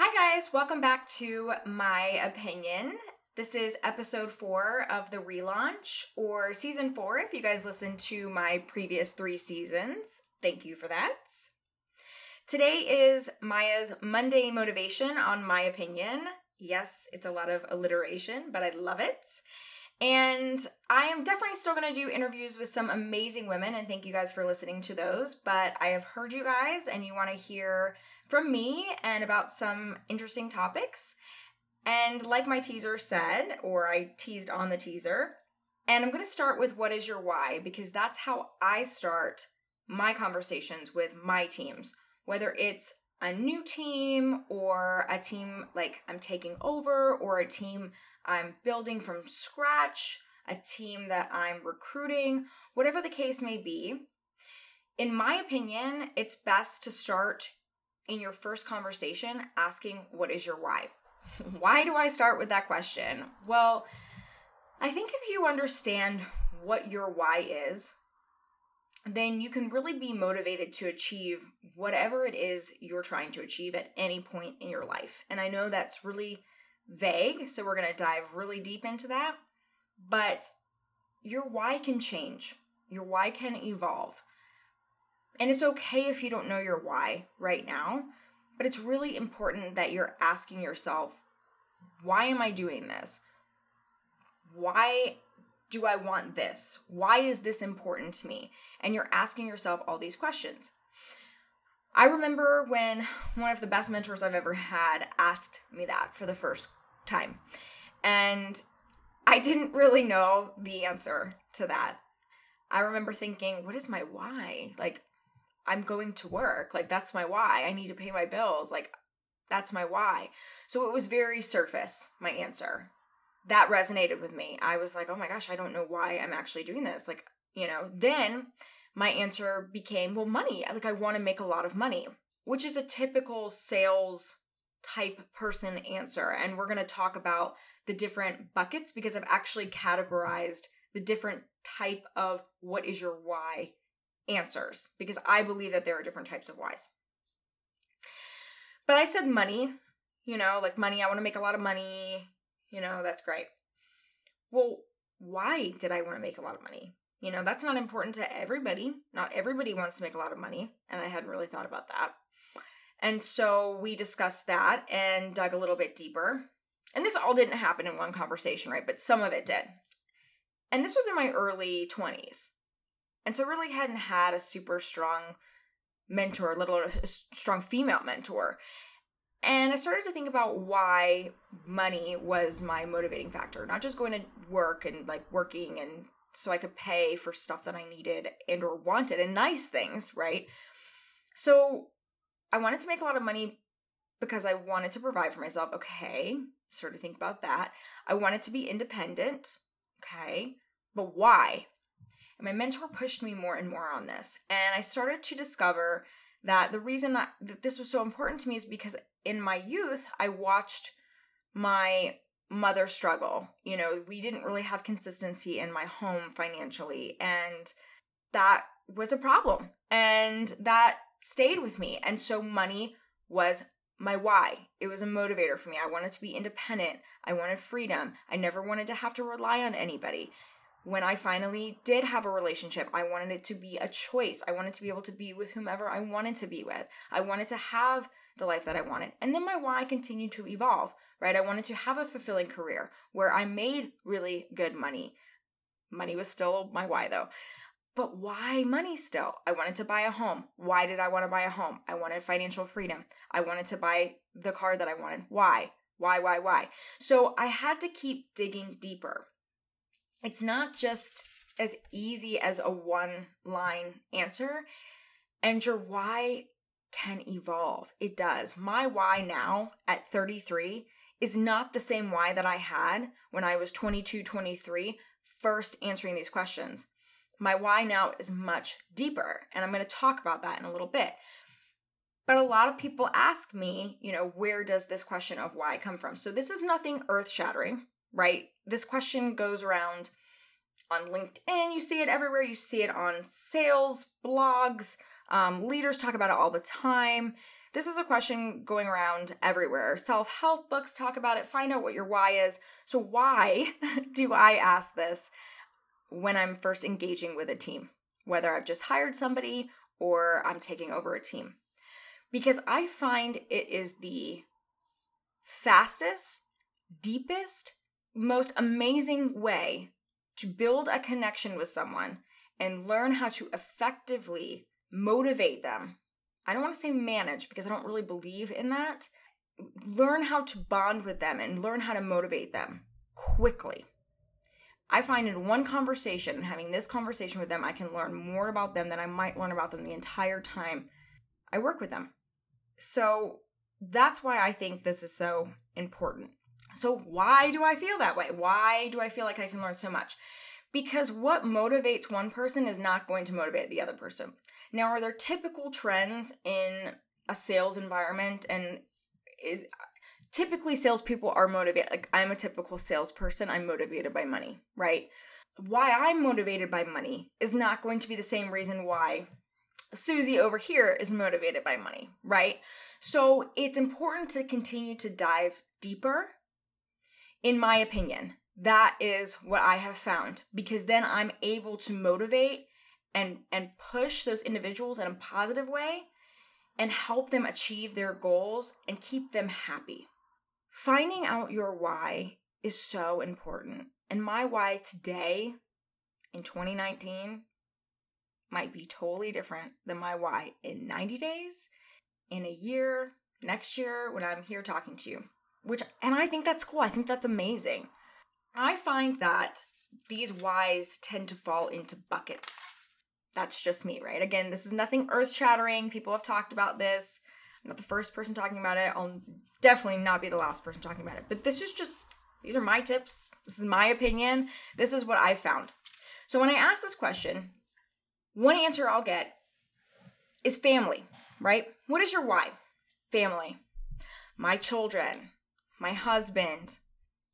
Hi, guys. Welcome back to My Opinion. This is episode four of the relaunch, or season four if you guys listened to my previous three seasons. Thank you for that. Today is Maya's Monday motivation on My Opinion. Yes, it's a lot of alliteration, but I love it. And I am definitely still going to do interviews with some amazing women, and thank you guys for listening to those. But I have heard you guys, and you want to hear from me and about some interesting topics. And like my teaser said, or I teased on the teaser, and I'm going to start with what is your why because that's how I start my conversations with my teams, whether it's a new team or a team like I'm taking over or a team I'm building from scratch, a team that I'm recruiting, whatever the case may be. In my opinion, it's best to start in your first conversation asking, What is your why? why do I start with that question? Well, I think if you understand what your why is, then you can really be motivated to achieve whatever it is you're trying to achieve at any point in your life. And I know that's really vague, so we're going to dive really deep into that. But your why can change, your why can evolve. And it's okay if you don't know your why right now, but it's really important that you're asking yourself, why am I doing this? Why do I want this? Why is this important to me? And you're asking yourself all these questions. I remember when one of the best mentors I've ever had asked me that for the first time. And I didn't really know the answer to that. I remember thinking, what is my why? Like, I'm going to work. Like that's my why. I need to pay my bills. Like that's my why. So it was very surface, my answer. That resonated with me. I was like, "Oh my gosh, I don't know why I'm actually doing this." Like, you know, then my answer became, "Well, money. Like I want to make a lot of money." Which is a typical sales type person answer. And we're going to talk about the different buckets because I've actually categorized the different type of what is your why answers because I believe that there are different types of whys. But I said money, you know, like money, I want to make a lot of money, you know, that's great. Well, why did I want to make a lot of money? You know, that's not important to everybody. Not everybody wants to make a lot of money, and I hadn't really thought about that. And so we discussed that and dug a little bit deeper. And this all didn't happen in one conversation, right? But some of it did. And this was in my early 20s. And so really hadn't had a super strong mentor, let alone a strong female mentor. And I started to think about why money was my motivating factor, not just going to work and like working and so I could pay for stuff that I needed and or wanted and nice things, right? So I wanted to make a lot of money because I wanted to provide for myself. Okay, started to think about that. I wanted to be independent. Okay, but why? And my mentor pushed me more and more on this. And I started to discover that the reason that, that this was so important to me is because in my youth, I watched my mother struggle. You know, we didn't really have consistency in my home financially. And that was a problem. And that stayed with me. And so money was my why. It was a motivator for me. I wanted to be independent. I wanted freedom. I never wanted to have to rely on anybody when I finally did have a relationship, I wanted it to be a choice. I wanted to be able to be with whomever I wanted to be with. I wanted to have the life that I wanted. And then my why continued to evolve, right? I wanted to have a fulfilling career where I made really good money. Money was still my why though. But why money still? I wanted to buy a home. Why did I want to buy a home? I wanted financial freedom. I wanted to buy the car that I wanted. Why? Why, why, why? So I had to keep digging deeper it's not just as easy as a one line answer, and your why can evolve. It does. My why now at 33 is not the same why that I had when I was 22, 23, first answering these questions. My why now is much deeper, and I'm going to talk about that in a little bit. But a lot of people ask me, you know, where does this question of why come from? So this is nothing earth shattering right? This question goes around on LinkedIn. You see it everywhere. You see it on sales blogs. Um, leaders talk about it all the time. This is a question going around everywhere. Self help books talk about it. Find out what your why is. So, why do I ask this when I'm first engaging with a team, whether I've just hired somebody or I'm taking over a team? Because I find it is the fastest, deepest, most amazing way to build a connection with someone and learn how to effectively motivate them. I don't want to say manage because I don't really believe in that. Learn how to bond with them and learn how to motivate them quickly. I find in one conversation and having this conversation with them, I can learn more about them than I might learn about them the entire time I work with them. So that's why I think this is so important. So, why do I feel that way? Why do I feel like I can learn so much? Because what motivates one person is not going to motivate the other person. Now, are there typical trends in a sales environment? And is typically salespeople are motivated. Like, I'm a typical salesperson, I'm motivated by money, right? Why I'm motivated by money is not going to be the same reason why Susie over here is motivated by money, right? So it's important to continue to dive deeper. In my opinion, that is what I have found because then I'm able to motivate and and push those individuals in a positive way and help them achieve their goals and keep them happy. Finding out your why is so important. And my why today in 2019 might be totally different than my why in 90 days, in a year, next year when I'm here talking to you. Which and I think that's cool. I think that's amazing. I find that these whys tend to fall into buckets. That's just me, right? Again, this is nothing earth shattering. People have talked about this. I'm not the first person talking about it. I'll definitely not be the last person talking about it. But this is just, these are my tips. This is my opinion. This is what I found. So when I ask this question, one answer I'll get is family, right? What is your why? Family. My children, my husband,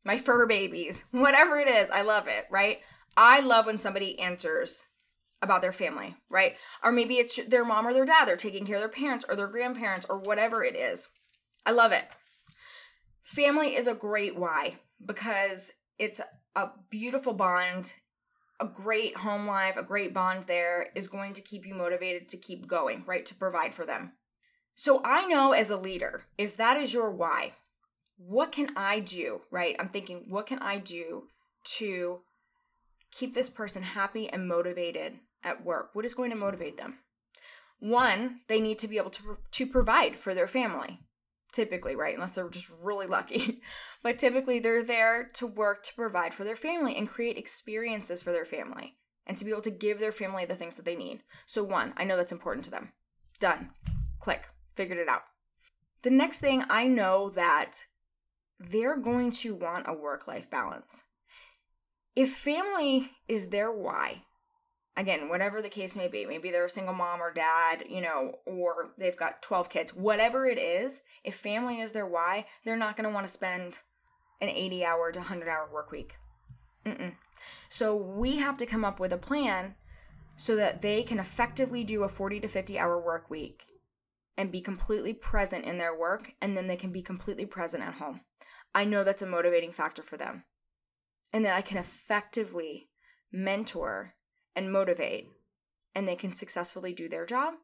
my fur babies, whatever it is, I love it, right? I love when somebody answers about their family, right? Or maybe it's their mom or their dad, they're taking care of their parents or their grandparents or whatever it is. I love it. Family is a great why because it's a beautiful bond a great home life, a great bond there is going to keep you motivated to keep going, right? To provide for them. So I know as a leader, if that is your why, what can I do, right? I'm thinking, what can I do to keep this person happy and motivated at work? What is going to motivate them? One, they need to be able to, to provide for their family typically, right? Unless they're just really lucky. but typically, they're there to work to provide for their family and create experiences for their family and to be able to give their family the things that they need. So, one, I know that's important to them. Done. Click. Figured it out. The next thing I know that they're going to want a work life balance. If family is their why, again, whatever the case may be, maybe they're a single mom or dad, you know, or they've got 12 kids, whatever it is, if family is their why, they're not going to want to spend an 80 hour to 100 hour work week. Mm-mm. So we have to come up with a plan so that they can effectively do a 40 to 50 hour work week and be completely present in their work, and then they can be completely present at home. I know that's a motivating factor for them. And that I can effectively mentor and motivate, and they can successfully do their job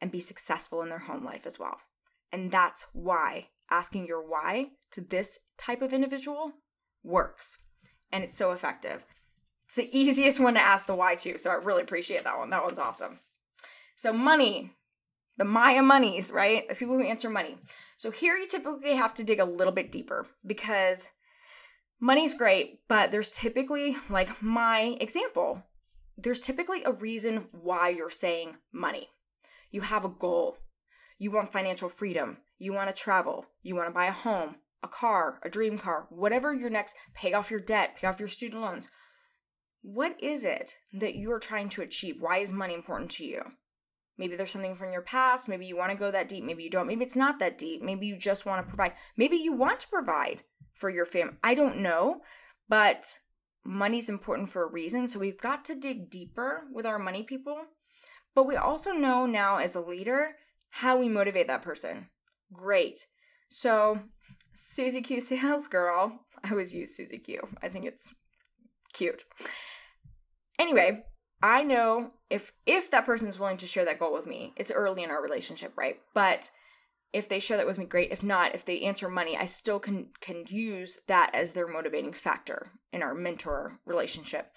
and be successful in their home life as well. And that's why asking your why to this type of individual works. And it's so effective. It's the easiest one to ask the why to, so I really appreciate that one. That one's awesome. So, money, the Maya monies, right? The people who answer money. So, here you typically have to dig a little bit deeper because money's great, but there's typically, like my example, there's typically a reason why you're saying money. You have a goal. You want financial freedom. You want to travel. You want to buy a home, a car, a dream car, whatever your next, pay off your debt, pay off your student loans. What is it that you're trying to achieve? Why is money important to you? Maybe there's something from your past. Maybe you want to go that deep. Maybe you don't. Maybe it's not that deep. Maybe you just want to provide. Maybe you want to provide for your family. I don't know. But money's important for a reason. So we've got to dig deeper with our money people. But we also know now as a leader how we motivate that person. Great. So, Susie Q Sales Girl, I always use Susie Q. I think it's cute. Anyway, I know if if that person is willing to share that goal with me, it's early in our relationship, right? But if they share that with me, great. If not, if they answer money, I still can can use that as their motivating factor in our mentor relationship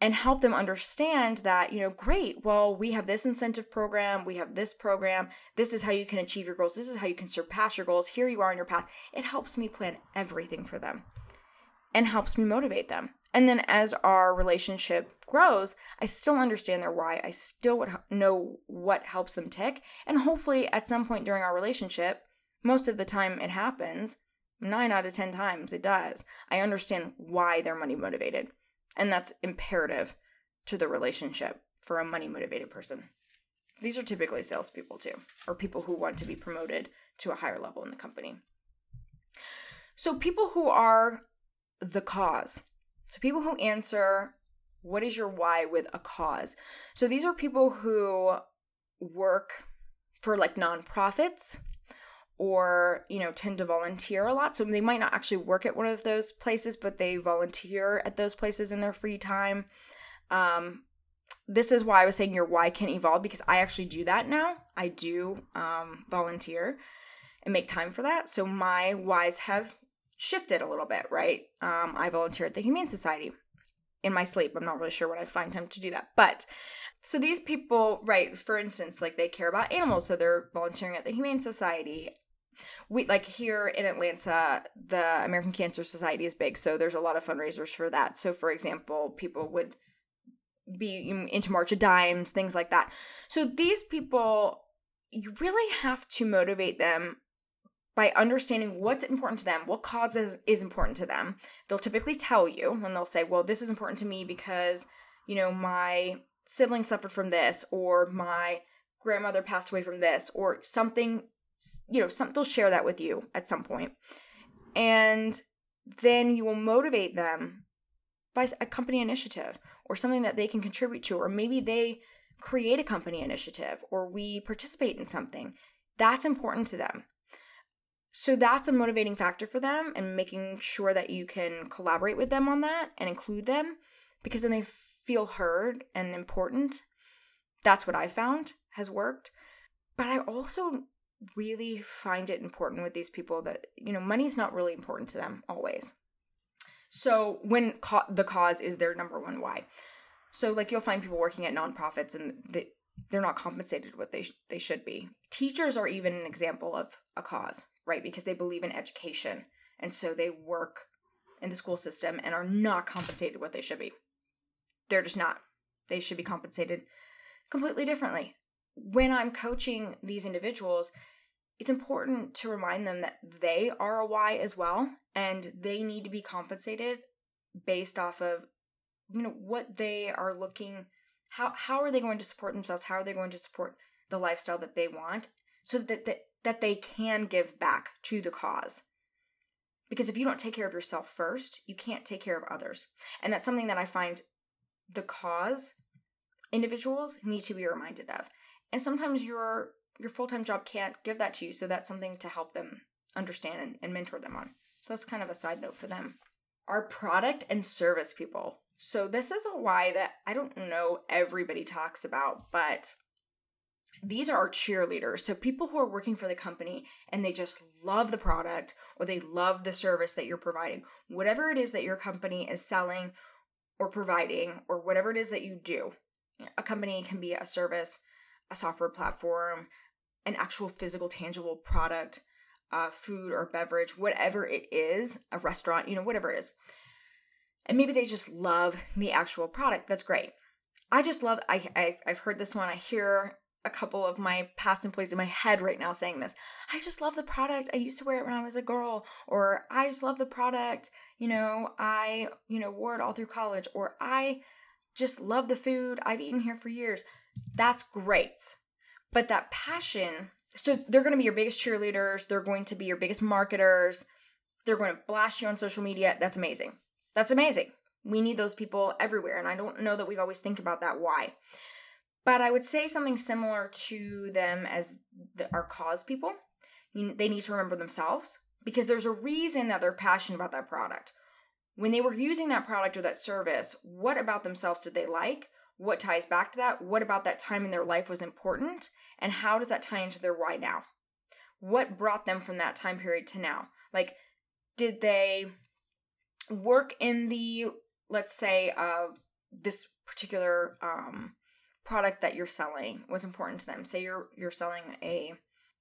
and help them understand that, you know, great, well, we have this incentive program, we have this program, this is how you can achieve your goals, this is how you can surpass your goals, here you are on your path. It helps me plan everything for them and helps me motivate them. And then as our relationship grows, I still understand their why. I still would know what helps them tick. And hopefully, at some point during our relationship, most of the time it happens, nine out of 10 times it does. I understand why they're money motivated. And that's imperative to the relationship for a money motivated person. These are typically salespeople too, or people who want to be promoted to a higher level in the company. So, people who are the cause. So, people who answer, What is your why with a cause? So, these are people who work for like nonprofits or you know tend to volunteer a lot. So they might not actually work at one of those places but they volunteer at those places in their free time. Um, this is why i was saying your why can evolve because i actually do that now. I do um, volunteer and make time for that. So my whys have shifted a little bit right um, i volunteer at the humane society in my sleep i'm not really sure when i find time to do that but so these people right for instance like they care about animals so they're volunteering at the humane society we like here in Atlanta, the American Cancer Society is big, so there's a lot of fundraisers for that. So, for example, people would be into March of Dimes, things like that. So, these people, you really have to motivate them by understanding what's important to them, what causes is important to them. They'll typically tell you, and they'll say, "Well, this is important to me because, you know, my sibling suffered from this, or my grandmother passed away from this, or something you know, some, they'll share that with you at some point. And then you will motivate them by a company initiative or something that they can contribute to, or maybe they create a company initiative or we participate in something. That's important to them. So that's a motivating factor for them and making sure that you can collaborate with them on that and include them because then they feel heard and important. That's what I found has worked. But I also really find it important with these people that you know money's not really important to them always so when co- the cause is their number one why so like you'll find people working at nonprofits and they, they're not compensated what they sh- they should be teachers are even an example of a cause right because they believe in education and so they work in the school system and are not compensated what they should be. They're just not. They should be compensated completely differently. When I'm coaching these individuals, it's important to remind them that they are a why as well and they need to be compensated based off of you know what they are looking how how are they going to support themselves? How are they going to support the lifestyle that they want? So that that, that they can give back to the cause. Because if you don't take care of yourself first you can't take care of others. And that's something that i find the cause individuals need to be reminded of. And sometimes your your full-time job can't give that to you so that's something to help them understand and, and mentor them on. So that's kind of a side note for them. Our product and service people. So this is a why that i don't know everybody talks about but these are our cheerleaders. So people who are working for the company and they just love the product or they love the service that you're providing. Whatever it is that your company is selling or providing or whatever it is that you do. A company can be a service, a software platform, an actual physical, tangible product, uh, food or beverage, whatever it is, a restaurant, you know, whatever it is. And maybe they just love the actual product. That's great. I just love, I, I, I've heard this one. I hear a couple of my past employees in my head right now saying this. I just love the product. I used to wear it when I was a girl, or I just love the product. You know, I, you know, wore it all through college, or I just love the food. I've eaten here for years that's great. But that passion, so they're going to be your biggest cheerleaders, they're going to be your biggest marketers, they're going to blast you on social media. That's amazing. That's amazing. We need those people everywhere. And I don't know that we always think about that why. But I would say something similar to them as the, our cause people. they need to remember themselves because there's a reason that they're passionate about that product. When they were using that product or that service, what about themselves did they like? What ties back to that? What about that time in their life was important? And how does that tie into their why now? What brought them from that time period to now? Like, did they work in the, let's say, uh, this particular um, product that you're selling was important to them? Say you're you're selling a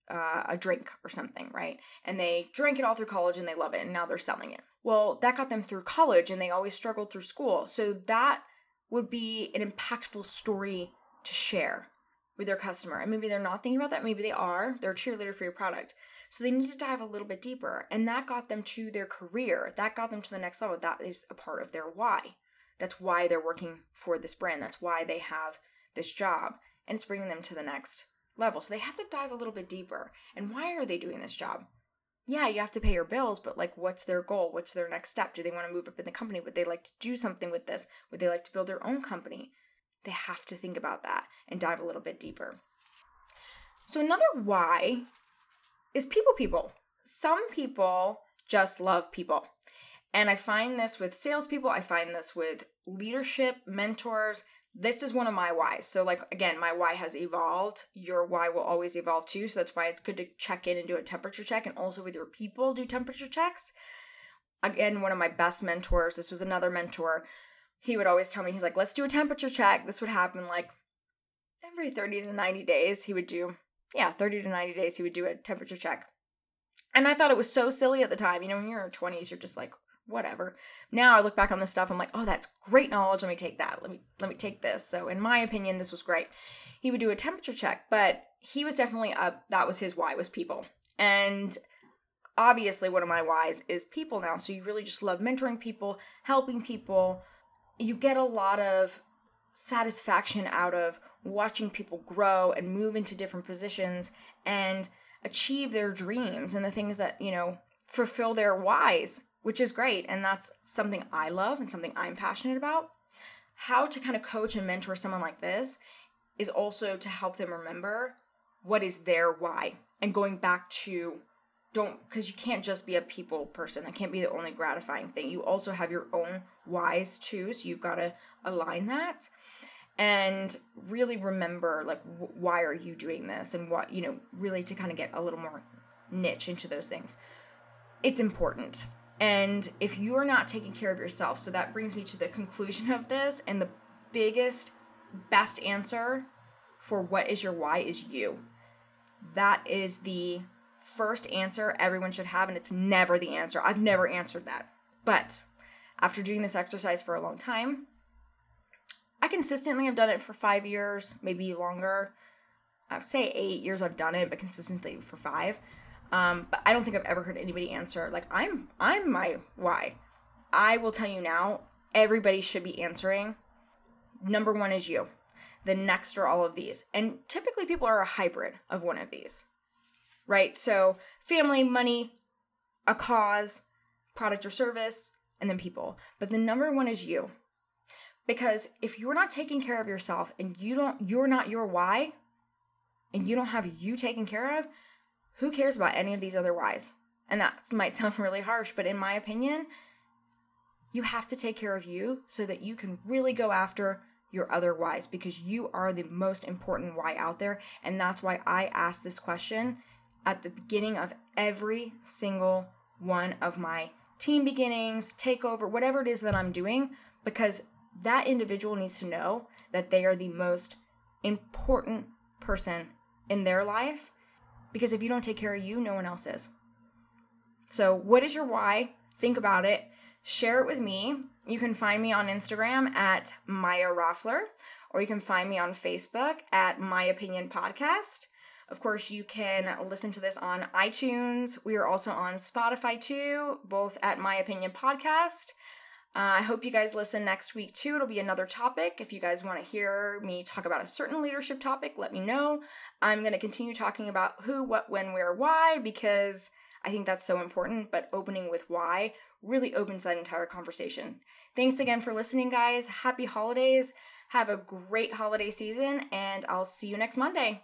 uh, a drink or something, right? And they drank it all through college and they love it, and now they're selling it. Well, that got them through college, and they always struggled through school. So that would be an impactful story to share with their customer. And maybe they're not thinking about that. Maybe they are. They're a cheerleader for your product. So they need to dive a little bit deeper. And that got them to their career. That got them to the next level. That is a part of their why. That's why they're working for this brand. That's why they have this job. And it's bringing them to the next level. So they have to dive a little bit deeper. And why are they doing this job? Yeah, you have to pay your bills, but like, what's their goal? What's their next step? Do they want to move up in the company? Would they like to do something with this? Would they like to build their own company? They have to think about that and dive a little bit deeper. So, another why is people people. Some people just love people. And I find this with salespeople, I find this with leadership, mentors, this is one of my whys. So, like, again, my why has evolved. Your why will always evolve too. So, that's why it's good to check in and do a temperature check. And also with your people, do temperature checks. Again, one of my best mentors, this was another mentor, he would always tell me, he's like, let's do a temperature check. This would happen like every 30 to 90 days. He would do, yeah, 30 to 90 days, he would do a temperature check. And I thought it was so silly at the time. You know, when you're in your 20s, you're just like, whatever. Now I look back on this stuff, I'm like, oh, that's great knowledge. Let me take that. Let me let me take this. So in my opinion, this was great. He would do a temperature check, but he was definitely up. That was his why was people, and obviously one of my whys is people now. So you really just love mentoring people, helping people. You get a lot of satisfaction out of watching people grow and move into different positions and achieve their dreams and the things that you know fulfill their whys which is great. And that's something I love and something I'm passionate about. How to kind of coach and mentor someone like this is also to help them remember what is their why and going back to don't because you can't just be a people person that can't be the only gratifying thing you also have your own whys too so you've got to align that and really remember like why are you doing this and what you know really to kind of get a little more niche into those things it's important and if you're not taking care of yourself, so that brings me to the conclusion of this, and the biggest, best answer for what is your why is you. That is the first answer everyone should have, and it's never the answer. I've never answered that. But after doing this exercise for a long time, I consistently have done it for five years, maybe longer. I'd say eight years I've done it, but consistently for five. Um, but I don't think I've ever heard anybody answer like I'm I'm my why. I will tell you now, everybody should be answering. Number one is you. The next are all of these. And typically people are a hybrid of one of these. Right? So family, money, a cause, product or service, and then people. But the number one is you. Because if you're not taking care of yourself and you don't you're not your why and you don't have you taken care of, who cares about any of these other whys? And that might sound really harsh, but in my opinion, you have to take care of you so that you can really go after your other whys because you are the most important why out there. And that's why I ask this question at the beginning of every single one of my team beginnings, takeover, whatever it is that I'm doing, because that individual needs to know that they are the most important person in their life because if you don't take care of you, no one else is. So, what is your why? Think about it. Share it with me. You can find me on Instagram at Maya Roffler, or you can find me on Facebook at My Opinion Podcast. Of course, you can listen to this on iTunes. We are also on Spotify too, both at My Opinion Podcast. Uh, I hope you guys listen next week too. It'll be another topic. If you guys want to hear me talk about a certain leadership topic, let me know. I'm going to continue talking about who, what, when, where, why, because I think that's so important. But opening with why really opens that entire conversation. Thanks again for listening, guys. Happy holidays. Have a great holiday season, and I'll see you next Monday.